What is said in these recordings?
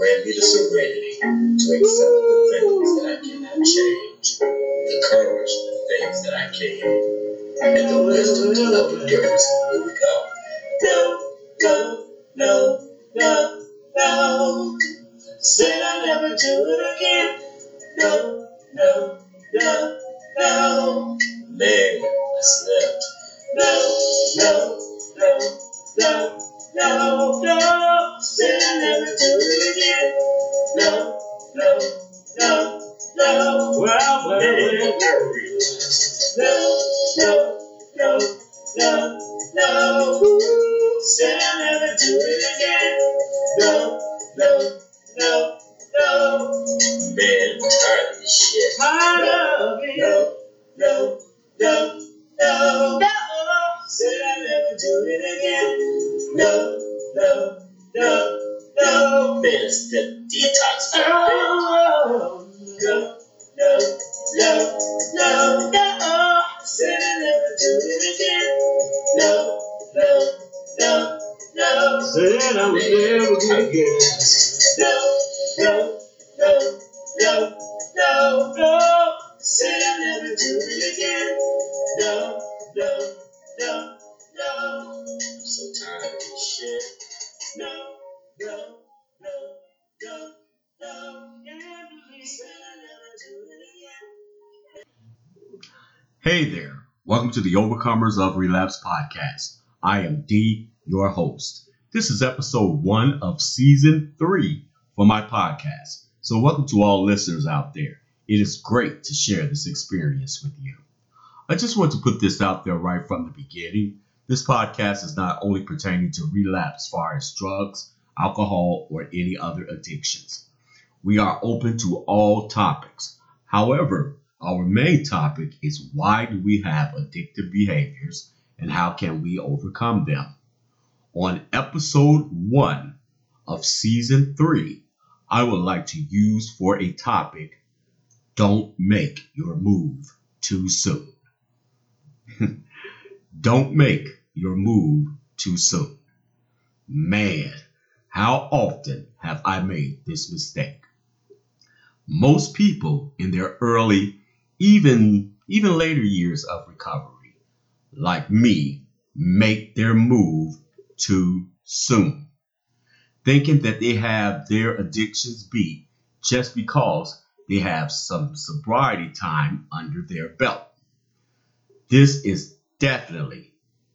Grant me the serenity to accept the things that I cannot change, the courage for the things that I can, and the wisdom to love endurance. Here we go. No, no, no, no, no. Said I'll never do it again. No, no, no, no. Man, I slept. No, no, no, No, no, no. Said I would never do it again. No, no, no, no, no, no. Said I'll never do it again. No, no, no, no. I'm so tired of this shit. No, no, no, no, no. Can't said I'll never do it again. Hey there. Welcome to the Overcomers of Relapse podcast. I am D, your host. This is episode one of season three for my podcast. So, welcome to all listeners out there. It is great to share this experience with you. I just want to put this out there right from the beginning. This podcast is not only pertaining to relapse far as drugs, alcohol, or any other addictions. We are open to all topics. However, our main topic is why do we have addictive behaviors and how can we overcome them? On episode one of season three, I would like to use for a topic don't make your move too soon. don't make your move too soon. Man, how often have I made this mistake? Most people in their early even even later years of recovery, like me, make their move too soon, thinking that they have their addictions beat just because they have some sobriety time under their belt. This is definitely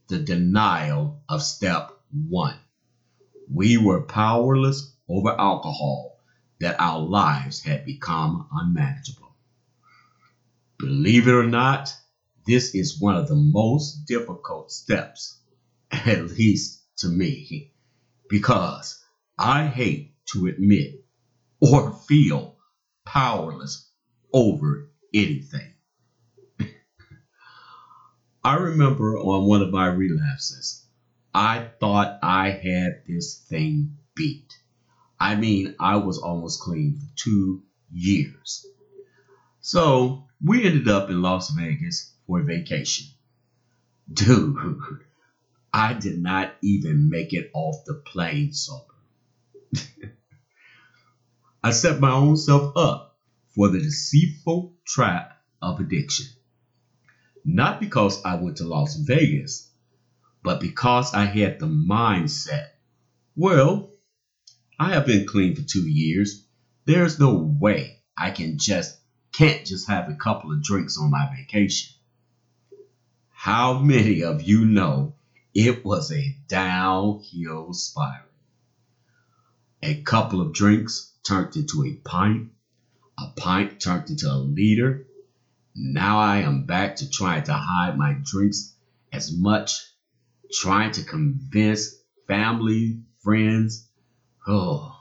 the denial of step one. We were powerless over alcohol, that our lives had become unmanageable. Believe it or not, this is one of the most difficult steps, at least to me, because I hate to admit or feel powerless over anything. I remember on one of my relapses, I thought I had this thing beat. I mean, I was almost clean for two years. So we ended up in Las Vegas for a vacation. Dude, I did not even make it off the plane sober. I set my own self up for the deceitful trap of addiction. Not because I went to Las Vegas, but because I had the mindset, well, I have been clean for two years. There's no way I can just can't just have a couple of drinks on my vacation. How many of you know it was a downhill spiral? A couple of drinks turned into a pint, a pint turned into a liter. Now I am back to trying to hide my drinks as much, trying to convince family, friends, oh,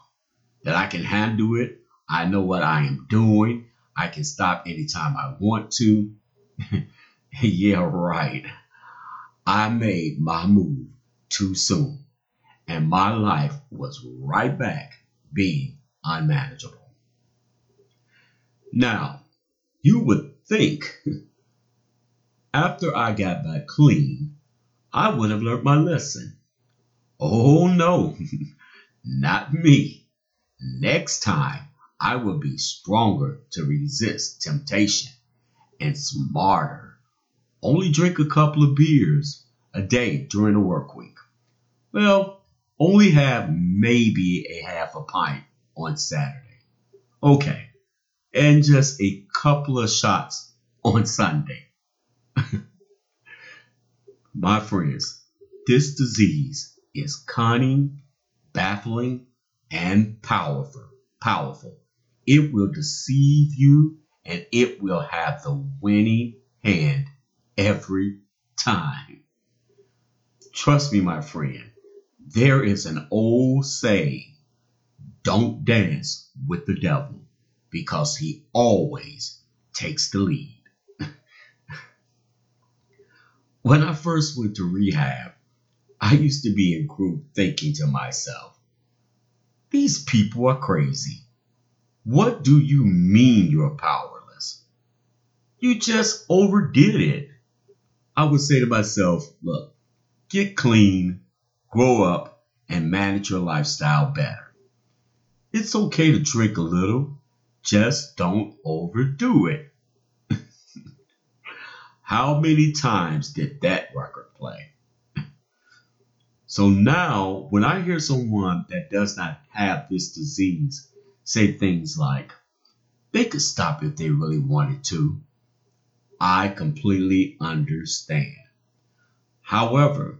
that I can handle it. I know what I am doing. I can stop anytime I want to. yeah, right. I made my move too soon, and my life was right back being unmanageable. Now, you would think after I got back clean, I would have learned my lesson. Oh no, not me. Next time, I will be stronger to resist temptation and smarter. Only drink a couple of beers a day during the work week. Well, only have maybe a half a pint on Saturday. Okay, and just a couple of shots on Sunday. My friends, this disease is cunning, baffling, and powerful. Powerful. It will deceive you and it will have the winning hand every time. Trust me, my friend, there is an old saying don't dance with the devil because he always takes the lead. when I first went to rehab, I used to be in group thinking to myself, these people are crazy. What do you mean you're powerless? You just overdid it. I would say to myself, look, get clean, grow up, and manage your lifestyle better. It's okay to drink a little, just don't overdo it. How many times did that record play? So now, when I hear someone that does not have this disease say things like, they could stop if they really wanted to, I completely understand. However,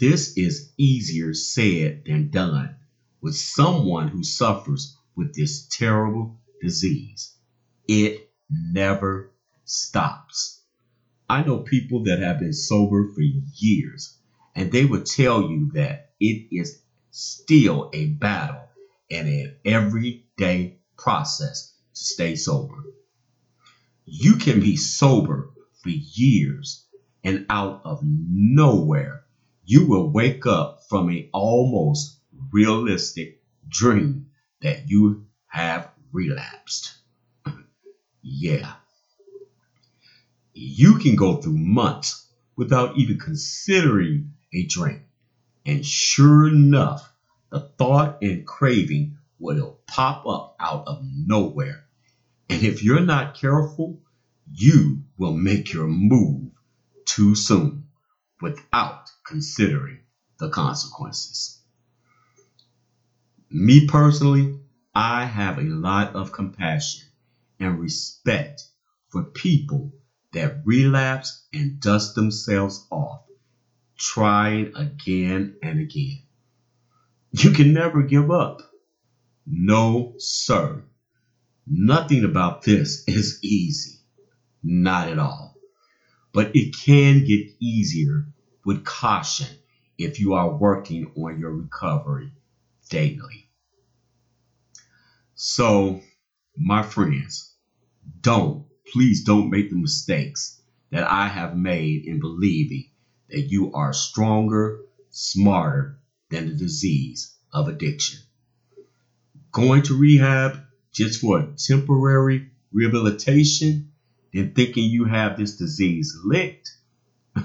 this is easier said than done with someone who suffers with this terrible disease. It never stops. I know people that have been sober for years and they will tell you that it is still a battle and an everyday process to stay sober. You can be sober for years and out of nowhere, you will wake up from a almost realistic dream that you have relapsed. yeah. You can go through months without even considering a drink. And sure enough, the thought and craving will pop up out of nowhere. And if you're not careful, you will make your move too soon without considering the consequences. Me personally, I have a lot of compassion and respect for people that relapse and dust themselves off trying again and again. You can never give up. No, sir. Nothing about this is easy. Not at all. But it can get easier with caution if you are working on your recovery daily. So, my friends, don't, please don't make the mistakes that I have made in believing that you are stronger, smarter than the disease of addiction. Going to rehab just for a temporary rehabilitation and thinking you have this disease licked.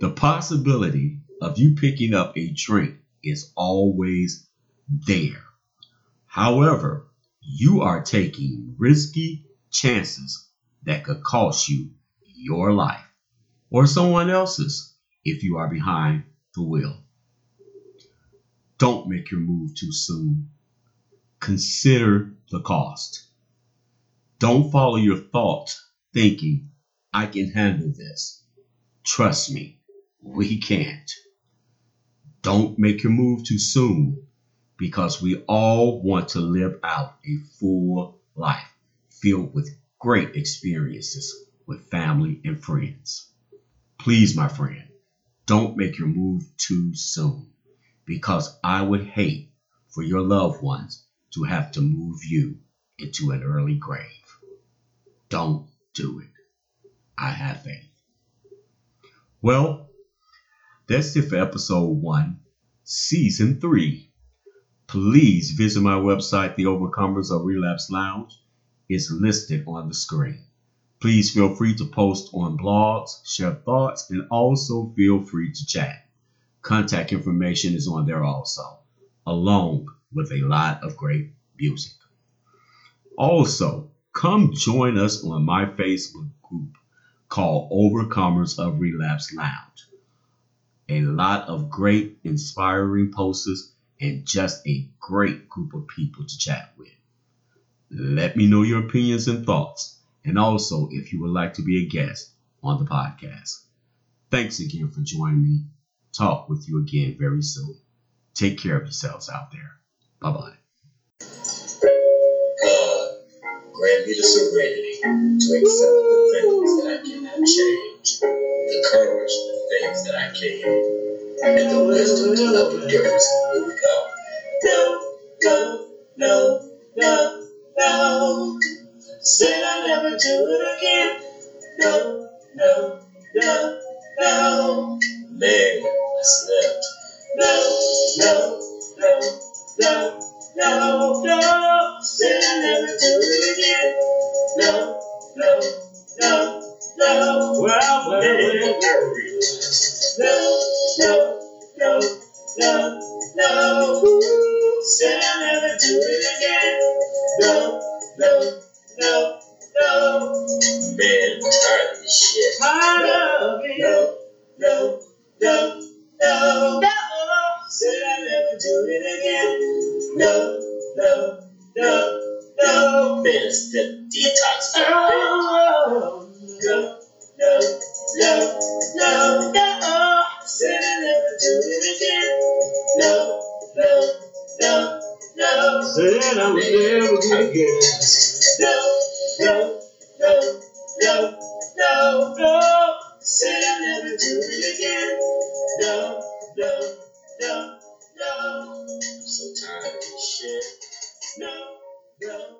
the possibility of you picking up a drink is always there. However, you are taking risky chances that could cost you your life or someone else's if you are behind the wheel. Don't make your move too soon. Consider the cost. Don't follow your thoughts thinking, I can handle this. Trust me, we can't. Don't make your move too soon because we all want to live out a full life filled with great experiences with family and friends. Please, my friend, don't make your move too soon because I would hate for your loved ones to have to move you into an early grave. Don't do it. I have faith. Well, that's it for episode one, season three. Please visit my website, The Overcomers of Relapse Lounge. It's listed on the screen. Please feel free to post on blogs, share thoughts, and also feel free to chat. Contact information is on there also, along with a lot of great music. Also, come join us on my Facebook group called Overcomers of Relapse Lounge. A lot of great, inspiring posters and just a great group of people to chat with. Let me know your opinions and thoughts, and also if you would like to be a guest on the podcast. Thanks again for joining me. Talk with you again very soon. Take care of yourselves out there. Bye bye. God, grant me the serenity to accept the things that I cannot change, the courage for the things that I can, and the wisdom to endurance. Here we go. No, no, no, no, no. Said I'll never do it again. No, no, no, no. Man, I slept. No, no, no, no, no, no. Said I'll never do it again. No, no, no, no. Well, well, well. I. No, no, no, no, no. Said I'll never do it again. No, no, no, no. Man, tired of this shit. Tired of it. No, no, no, no. No. Said I'll never do it again. No, no, no, no. Man, it's the detox. Oh, No, no, no, no, no. Said I'll never do it again. No, no, no, no. Said I would never get again. No, no, no, no, no, no. Said I'll never do it again. No, no, no, no. This shit. No, no.